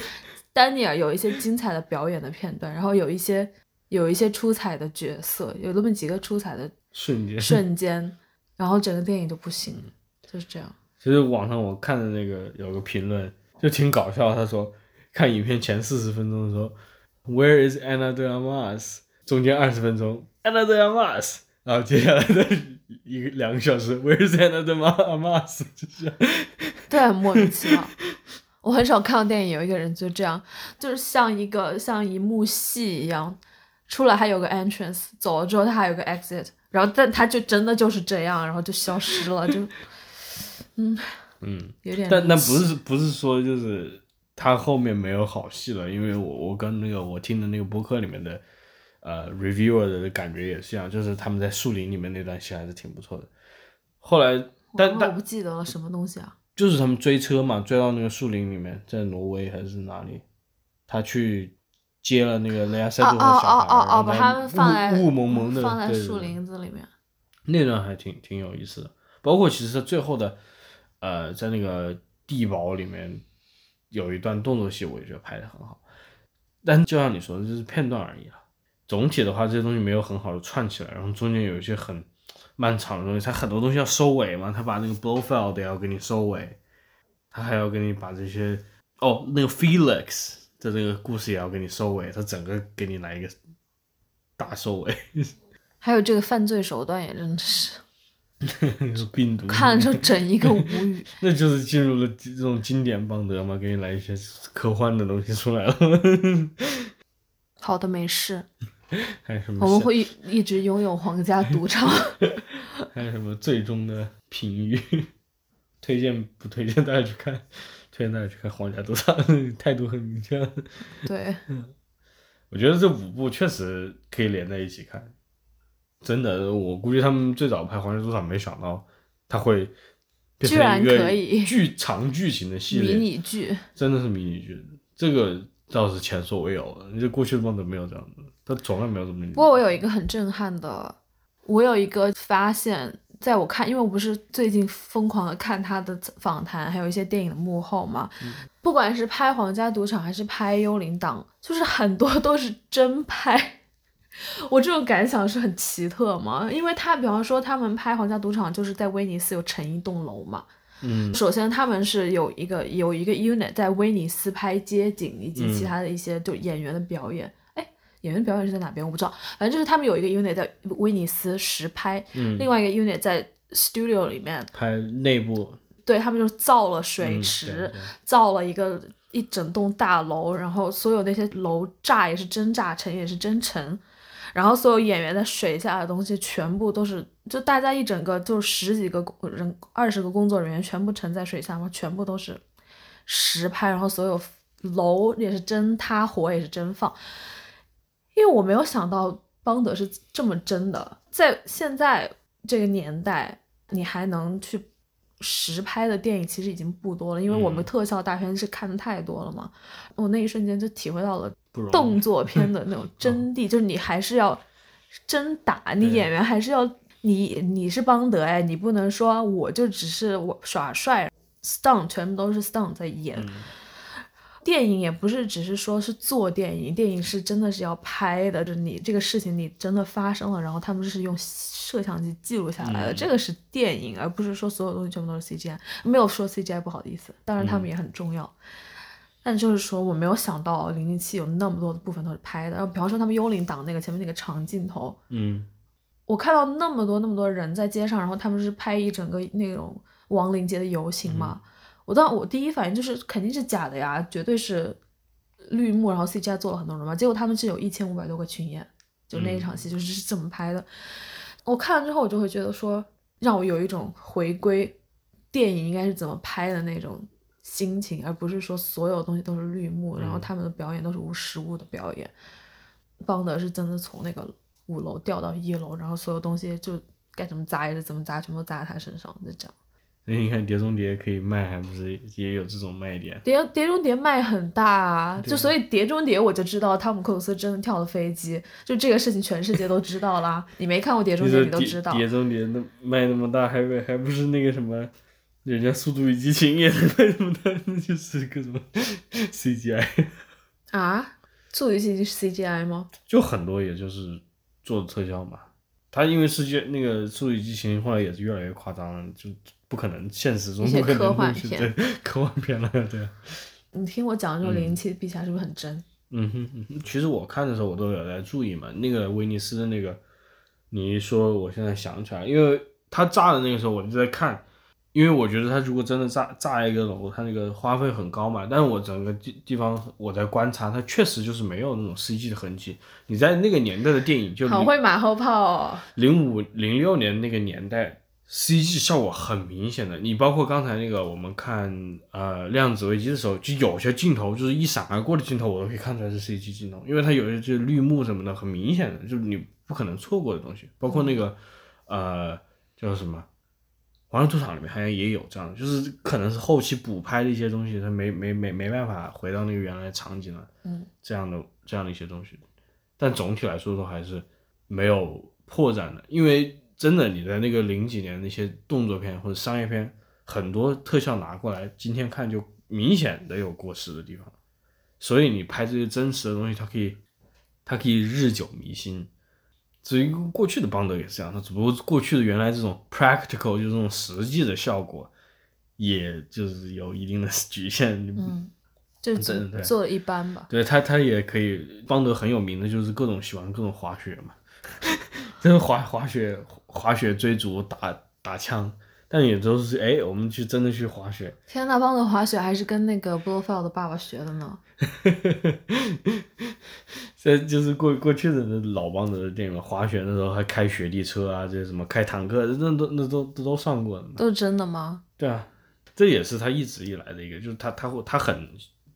丹尼尔有一些精彩的表演的片段，然后有一些有一些出彩的角色，有那么几个出彩的瞬间。瞬间，然后整个电影就不行，就是这样。其实网上我看的那个有个评论就挺搞笑，他说看影片前四十分钟的时候，Where is Anna de Armas？中间二十分钟 Anna de Armas，然后接下来的一个两个小时，Where is Anna de Armas？就是对，很莫名其妙。我很少看到电影有一个人就这样，就是像一个像一幕戏一样，出来还有个 entrance，走了之后他还有个 exit，然后但他就真的就是这样，然后就消失了，就 嗯嗯，有点但但不是不是说就是他后面没有好戏了，因为我我跟那个我听的那个播客里面的呃 reviewer 的感觉也是一样，就是他们在树林里面那段戏还是挺不错的。后来但但我不记得了什么东西啊？就是他们追车嘛，追到那个树林里面，在挪威还是哪里？他去接了那个雷亚塞哦杜和小孩，哦哦把他们放在雾雾蒙蒙的，放在树林子里面。那段还挺挺有意思的。包括其实最后的，呃，在那个地堡里面有一段动作戏，我也觉得拍的很好。但就像你说的，就是片段而已了。总体的话，这些东西没有很好的串起来，然后中间有一些很漫长的东西，它很多东西要收尾嘛，他把那个 blowfield 要给你收尾，他还要给你把这些哦，那个 Felix 的这个故事也要给你收尾，他整个给你来一个大收尾，还有这个犯罪手段也真的是病毒看着整一个无语。那就是进入了这种经典邦德嘛，给你来一些科幻的东西出来了。好的，没事，还有什么？我们会一一直拥有皇家赌场。还有什么最终的评语？推荐不推荐大家去看？推荐大家去看《皇家赌场》，态度很明确。对，我觉得这五部确实可以连在一起看。真的，我估计他们最早拍《皇家赌场》，没想到他会变居然成一可以个剧长剧情的系列。迷你剧。真的是迷你剧，这个倒是前所未有的。你这过去的梦都没有这样子，他从来没有这么。不过我有一个很震撼的，我有一个发现，在我看，因为我不是最近疯狂的看他的访谈，还有一些电影的幕后嘛，不管是拍《皇家赌场》还是拍《幽灵党》，就是很多都是真拍。我这种感想是很奇特嘛，因为他比方说他们拍《皇家赌场》就是在威尼斯有成一栋楼嘛，嗯。首先他们是有一个有一个 unit 在威尼斯拍街景以及嗯其他的一些就演员的表演，哎、演员表演是在哪边我不知道，反正就是他们有一个 unit 在威尼斯实拍，嗯，另外一个 unit 在 studio 里面，拍内部。对他们就造了水嗯池，造了一个一整栋大楼，然后所有那些楼炸也是真炸，沉也是真沉，然后所有演员在水下的东西全部都是，就大家一整个就十几个人、二十个工作人员全部沉在水下，然后全部都是实拍，然后所有楼也是真塌，火也是真放，因为我没有想到邦德是这么真的，在现在这个年代，你还能去实拍的电影其实已经不多了，因为我们嗯特效大片是看的太多了嘛。我那一瞬间就体会到了。动作 片的那种真谛，就是你还是要真打，你演员还是要你你是邦德哎，你不能说我就只是我耍帅，stunt 全部都是 stunt 在演。嗯。电影也不是只是说是做电影，电影是真的是要拍的，就是你这个事情你真的发生了，然后他们是用摄像机记录下来的，嗯。这个是电影，而不是说所有东西全部都是 CGI。没有说 CGI 不好的意思，当然他们也很重要，但就是说我没有想到零零七有那么多的部分都是拍的，然后比方说他们幽灵党那个前面那个长镜头，嗯我看到那么多那么多人在街上，然后他们是拍一整个那种亡灵节的游行嘛。我当我第一反应就是肯定是假的呀，绝对是绿幕，然后 CGI 做了很多人嘛。结果他们是有一千五百多个群演，就那一场戏就是是这么拍的。我看了之后，我就会觉得说，让我有一种回归电影应该是怎么拍的那种心情，而不是说所有东西都是绿幕，然后他们的表演都是无实物的表演。邦德是真的从那个五楼掉到一楼，然后所有东西就该怎么砸也是怎么砸，全部砸在他身上，就这样。那你看《碟中谍》可以卖，还不是也有这种卖点？碟碟中谍卖很大啊，就所以碟中谍我就知道汤姆克鲁斯真的跳了飞机，就这个事情全世界都知道啦。你没看过碟中谍，你都知道。碟中谍那卖那么大，还不还不是那个什么，人家《速度与激情》也能卖那么大，那就是个什么 CGI，啊，速度与激情是 CGI 吗？就很多也就是做的特效嘛。他因为世界那个《速度与激情》后来也是越来越夸张了，就不可能现实中不可能科幻片对科幻片了，对。你听我讲的时候，嗯零零七比起来是不是很真？嗯哼嗯哼，其实我看的时候我都有在注意嘛，那个威尼斯的那个，你一说我现在想起来，因为他炸的那个时候我就在看，因为我觉得他如果真的炸炸一个楼，他那个花费很高嘛，但是我整个地地方我在观察，它确实就是没有那种 CG 的痕迹。你在那个年代的电影，就好会马后炮哦。零五零六年那个年代，CG 效果很明显的。你包括刚才那个我们看呃量子危机的时候，就有些镜头就是一闪而过的镜头，我都可以看出来是 CG 镜头，因为它有些就是绿幕什么的，很明显的，就是你不可能错过的东西。包括那个呃叫什么华盛赌场》里面好像也有这样，就是可能是后期补拍的一些东西，它没没没没办法回到那个原来的场景了，嗯，这样的这样的一些东西。但总体来说都还是没有破绽的，因为真的你在那个零几年那些动作片或者商业片，很多特效拿过来，今天看就明显的有过时的地方，所以你拍这些真实的东西，它可以它可以日久弥新。至于过去的邦德也是这样，它只不过过去的原来这种 practical 就是这种实际的效果，也就是有一定的局限。嗯，就对对对做的一般吧。对他，他也可以。邦德很有名的就是各种喜欢各种滑雪嘛，就是滑滑雪、滑雪追逐、打打枪，但也都是哎，我们去真的去滑雪。天呐，邦德滑雪还是跟那个 Blofeld 的爸爸学的呢。这就是过过去的那老邦德的电影嘛，滑雪的时候还开雪地车啊，这些什么开坦克，那都那都都都上过的。都是真的吗？对啊，这也是他一直以来的一个，就是他他会他很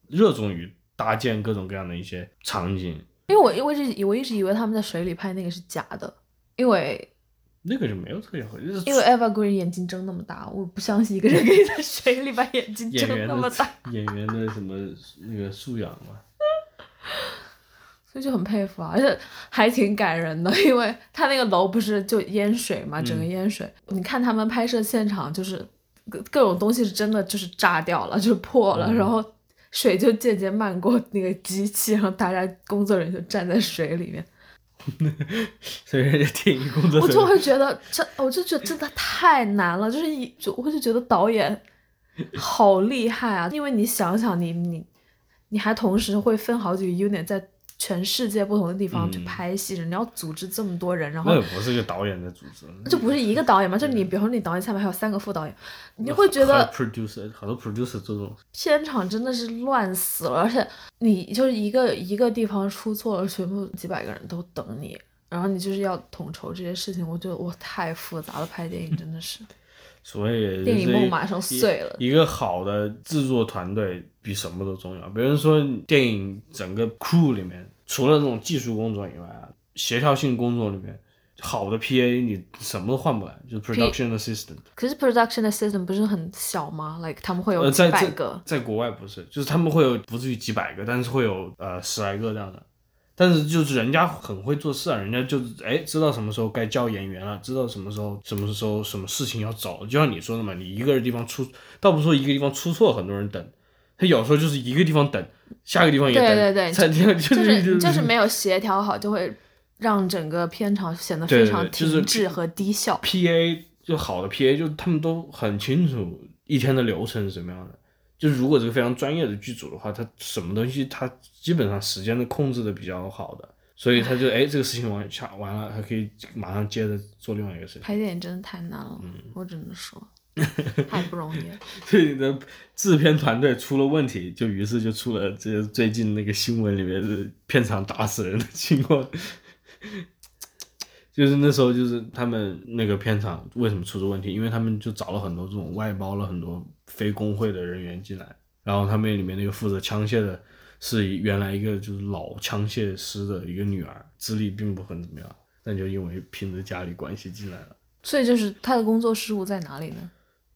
热衷于搭建各种各样的一些场景，因为我我一直我一直以为他们在水里拍那个是假的，因为那个就没有特效，就是因为 Eva Green 眼睛睁那么大，我不相信一个人可以在水里把眼睛睁那么大，演员的什么那个素养嘛。所以就很佩服啊，而且还挺感人的，因为他那个楼不是就淹水嘛，整个淹水，你看他们拍摄现场就是各各种东西是真的就是炸掉了，就是破了，然后水就渐渐漫过那个机器，然后大家工作人员就站在水里面，所以人家电影工作我就会觉得这，我就觉得真的太难了，就是一就我就觉得导演好厉害啊，因为你想想你你你还同时会分好几个 unit 在全世界不同的地方去嗯。拍戏，你要组织这么多人，然后那也不是一个导演在组织，就不是一个导演嘛，就你比如说你导演下面还有三个副导演，你会觉得 producer 好多 producer 这种，片场真的是乱死了，而且你就是一个一个地方出错了，全部几百个人都等你，然后你就是要统筹这些事情，我觉得哇太复杂了，拍电影真的是所以电影梦马上碎了。一个好的制作团队比什么都重要。比如说电影整个 crew 里面，除了那种技术工作以外啊，协调性工作里面，好的 PA 你什么都换不来，就是 production assistant。可是 production assistant 不是很小吗？like 他们会有呃，几在在百个，在国外不是，就是他们会有不至于几百个，但是会有呃十来个这样的。但是就是人家很会做事啊，人家就是哎知道什么时候该叫演员了，知道什么时候什么时候什么事情要走，就像你说的嘛，你一个地方出，倒不是说一个地方出错，很多人等，他有时候就是一个地方等，下个地方也等，对对对才这样就就是是就是没有协调好，就会让整个片场显得非常对就是停滞和低效。PA 就好的 PA 就他们都很清楚一天的流程是什么样的。就是如果这个非常专业的剧组的话，他什么东西他基本上时间的控制的比较好的，所以他就哎这个事情完下完了，他可以马上接着做另外一个事情。拍电影真的太难了，嗯我只能说 太不容易了。所以你的制片团队出了问题，就于是就出了这最近那个新闻里面的片场打死人的情况。就是那时候，就是他们那个片场为什么出这问题？因为他们就找了很多这种外包了很多非工会的人员进来，然后他们里面那个负责枪械的是原来一个就是老枪械师的一个女儿，资历并不很怎么样，但就因为凭着家里关系进来了。所以就是他的工作失误在哪里呢？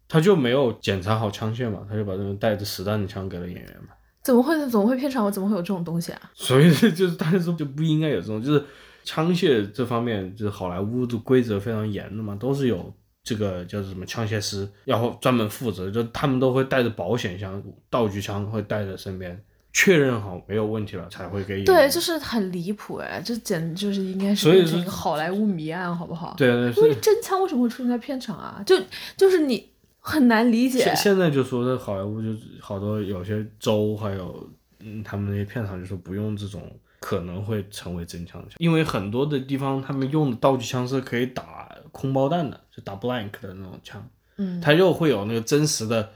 他就没有检查好枪械嘛，他就把那种带着实弹的枪给了演员嘛。怎么会怎么会片场我怎么会有这种东西啊？所以就是大家说就不应该有这种，就是枪械这方面，就是好莱坞的规则非常严的嘛，都是有这个叫做什么枪械师，然后专门负责，就他们都会带着保险箱、道具枪会带在身边，确认好没有问题了才会给演员。对，就是很离谱哎，这简直就是应该是一个好莱坞迷案，好不好？对对因为是。真枪为什么会出现在片场啊？就就是你很难理解现。现在就说这好莱坞就是好多有些州还有嗯他们那些片场就说不用这种可能会成为真枪的枪，因为很多的地方他们用的道具枪是可以打空包弹的，就打 blank 的那种枪。嗯，它又会有那个真实的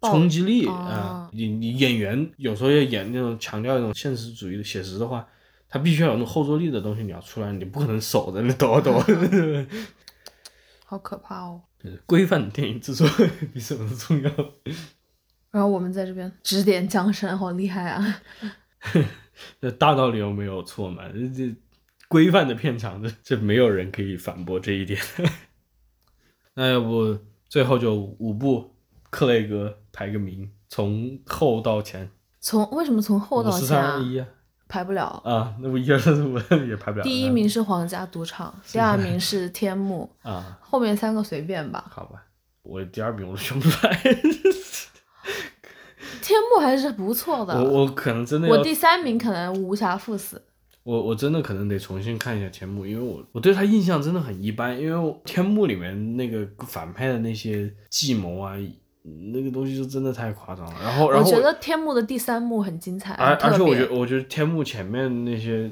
冲击力哦啊、你你演员有时候要演那种强调那种现实主义的写实的话，他必须要有那种后坐力的东西，你要出来，你不可能手在那抖啊抖啊。好可怕哦。规范的电影制作 比什么都重要。然后我们在这边指点江山，好厉害啊！这大道理又没有错嘛？这这规范的片场，这这没有人可以反驳这一点。那要不最后就五部，克雷格排个名，从后到前，从为什么从后到前排不了。啊，那不一二三四五也排不了。第一名是皇家赌场，第二名是天幕，啊，后面三个随便吧。好吧，我第二名我都选不出来，天幕还是不错的。我我可能真的，我第三名可能无暇赴死。我我真的可能得重新看一下天幕，因为我我对他印象真的很一般，因为天幕里面那个反派的那些计谋啊，那个东西就真的太夸张了。然后然后我觉得天幕的第三幕很精彩，而而且我觉得，我觉得天幕前面那些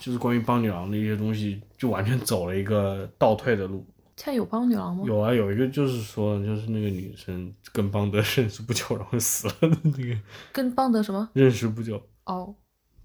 就是关于邦女郎的一些东西，就完全走了一个倒退的路。现在有邦女郎吗？有啊，有一个就是说，就是那个女生跟邦德 认识不久，然后死了的那个，跟邦德什么？认识不久，哦，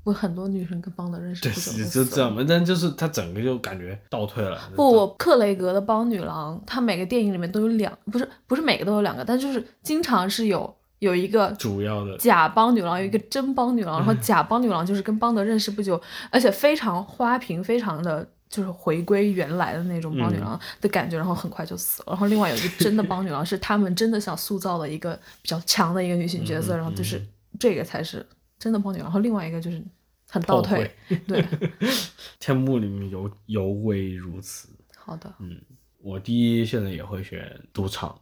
我很多女生跟邦德认识对，不久就就死了。就这样嘛。但就是他整个就感觉倒退了。不，我克雷格的邦女郎，她每个电影里面都有两，不是不是每个都有两个，但就是经常是有有一个主要的假邦女郎，有一个真邦女郎，然后假邦女郎就是跟邦德认识不久，而且非常花瓶，非常的就是回归原来的那种邦女郎的感觉，然后很快就死了。然后另外有一个真的邦女郎，是他们真的想塑造的一个比较强的一个女性角色，然后就是这个才是真的邦女郎，然后另外一个就是很倒退，对，天幕里面尤尤为如此。好的，嗯我第一现在也会选赌场，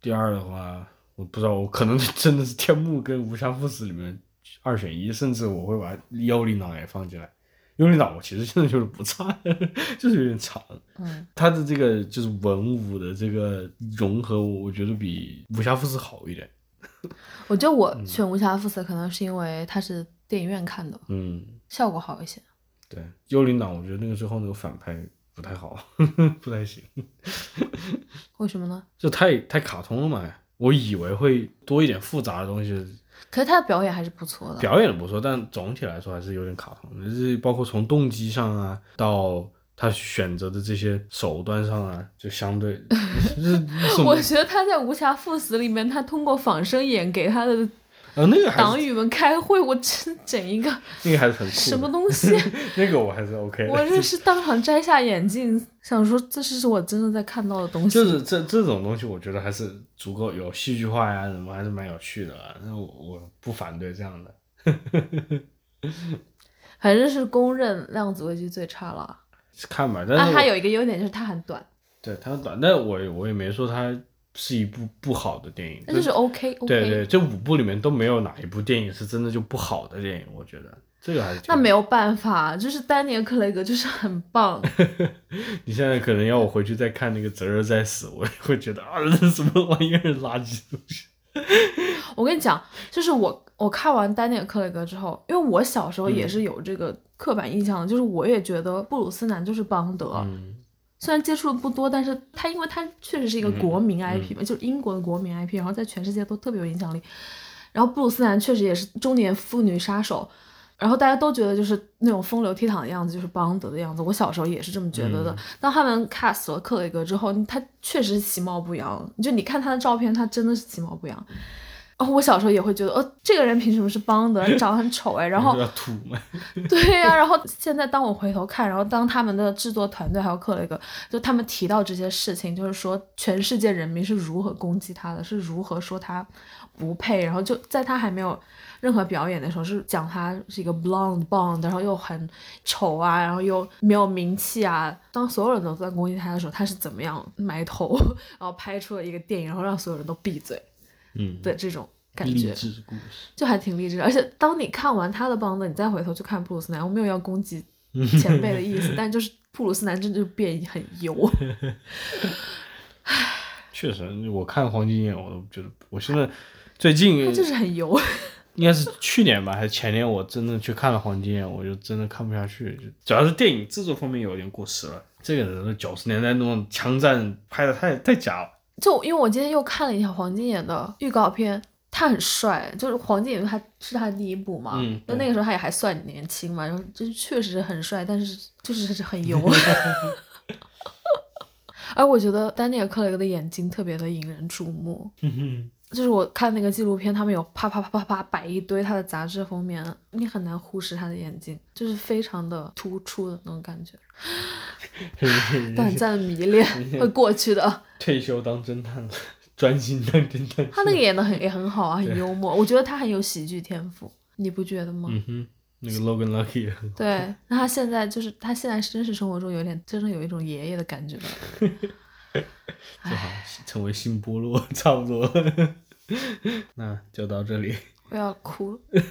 第二的话，我不知道，我可能真的是天幕跟无暇赴死里面二选一，甚至我会把幽灵党也放进来。幽灵党我其实现在就是不差，就是有点长。嗯，它的这个就是文武的这个融合，我我觉得比无暇赴死好一点。我觉得我选无暇赴死可能是因为它是电影院看的，嗯，效果好一些。对，幽灵党我觉得那个最后那个反派不太好，不太行，为什么呢？就太太卡通了嘛。我以为会多一点复杂的东西，可是他的表演还是不错的。表演的不错，但总体来说还是有点卡通。就是包括从动机上啊，到他选择的这些手段上啊，就相对 我觉得他在《无暇赴死》里面，他通过仿生眼给他的呃那个党羽们开会，我真整一个那个还是很酷什么东西，那个我还是 OK。我这是当场摘下眼镜，想说这是我真的在看到的东西。就是这这种东西，我觉得还是足够有戏剧化呀，什么还是蛮有趣的啊。那我我不反对这样的，反正是公认量子危机最差了。看吧。但啊，是我它有一个优点就是它很短，对它很短，但我我也没说它是一部不好的电影。那就是 OK。对对，这五部里面都没有哪一部电影是真的就不好的电影，我觉得这个还是那没有办法，就是丹尼尔·克雷格就是很棒。你现在可能要我回去再看那个《择日再死》，我也会觉得啊，这什么玩意儿，垃圾东西。我跟你讲，就是我我看完丹尼尔·克雷格之后，因为我小时候也是有这个刻板印象的，就是我也觉得布鲁斯南就是邦德。嗯虽然接触的不多，但是他因为他确实是一个国民 IP 嘛，就是英国的国民 IP，然后在全世界都特别有影响力。然后布鲁斯南确实也是中年妇女杀手，然后大家都觉得就是那种风流倜傥的样子，就是邦德的样子。我小时候也是这么觉得的。当他们 cast 了克雷格之后，他确实是其貌不扬，就你看他的照片，他真的是其貌不扬。然后我小时候也会觉得，哦，这个人凭什么是邦德？长得很丑哎。然后你说要吐吗？对呀、然后现在当我回头看，然后当他们的制作团队还有克雷格，就他们提到这些事情，就是说全世界人民是如何攻击他的，是如何说他不配，然后就在他还没有任何表演的时候，是讲他是一个 blonde blonde，然后又很丑啊，然后又没有名气啊。当所有人都在攻击他的时候，他是怎么样埋头，然后拍出了一个电影，然后让所有人都闭嘴嗯，的这种感觉。励志故事。就还挺励志的。而且当你看完他的邦德，你再回头去看布鲁斯南，我没有要攻击 前辈的意思，但就是布鲁斯南真的就变很油。确实，我看黄金眼，我都觉得，我现在最近他就是很油。应该是去年吧，还是前年，我真的去看了黄金眼，我就真的看不下去，就主要是电影制作方面有点过时了。这个人九十年代那种枪战拍的太太假了。就因为我今天又看了一下黄金眼的预告片，他很帅，就是黄金眼他是他的第一部嘛，嗯对那那个时候他也还算年轻嘛，然后就是确实很帅，但是就是很油。而我觉得丹尼尔·克雷格的眼睛特别的引人注目，就是我看那个纪录片，他们有啪啪啪啪啪摆一堆他的杂志封面，你很难忽视他的眼睛，就是非常的突出的那种感觉。短暂的迷恋 会过去的。退休当侦探了，专心当侦探。他那个演的很也很好啊，很幽默，我觉得他很有喜剧天赋，你不觉得吗？嗯哼，那个 Logan Lucky 也很好。对，那他现在就是他现在真实生活中有点真的有一种爷爷的感觉。就好成为新波洛 差不多，那就到这里。我要哭了，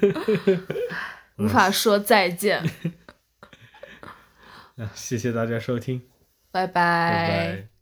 无法说再见。那谢谢大家收听，拜拜拜。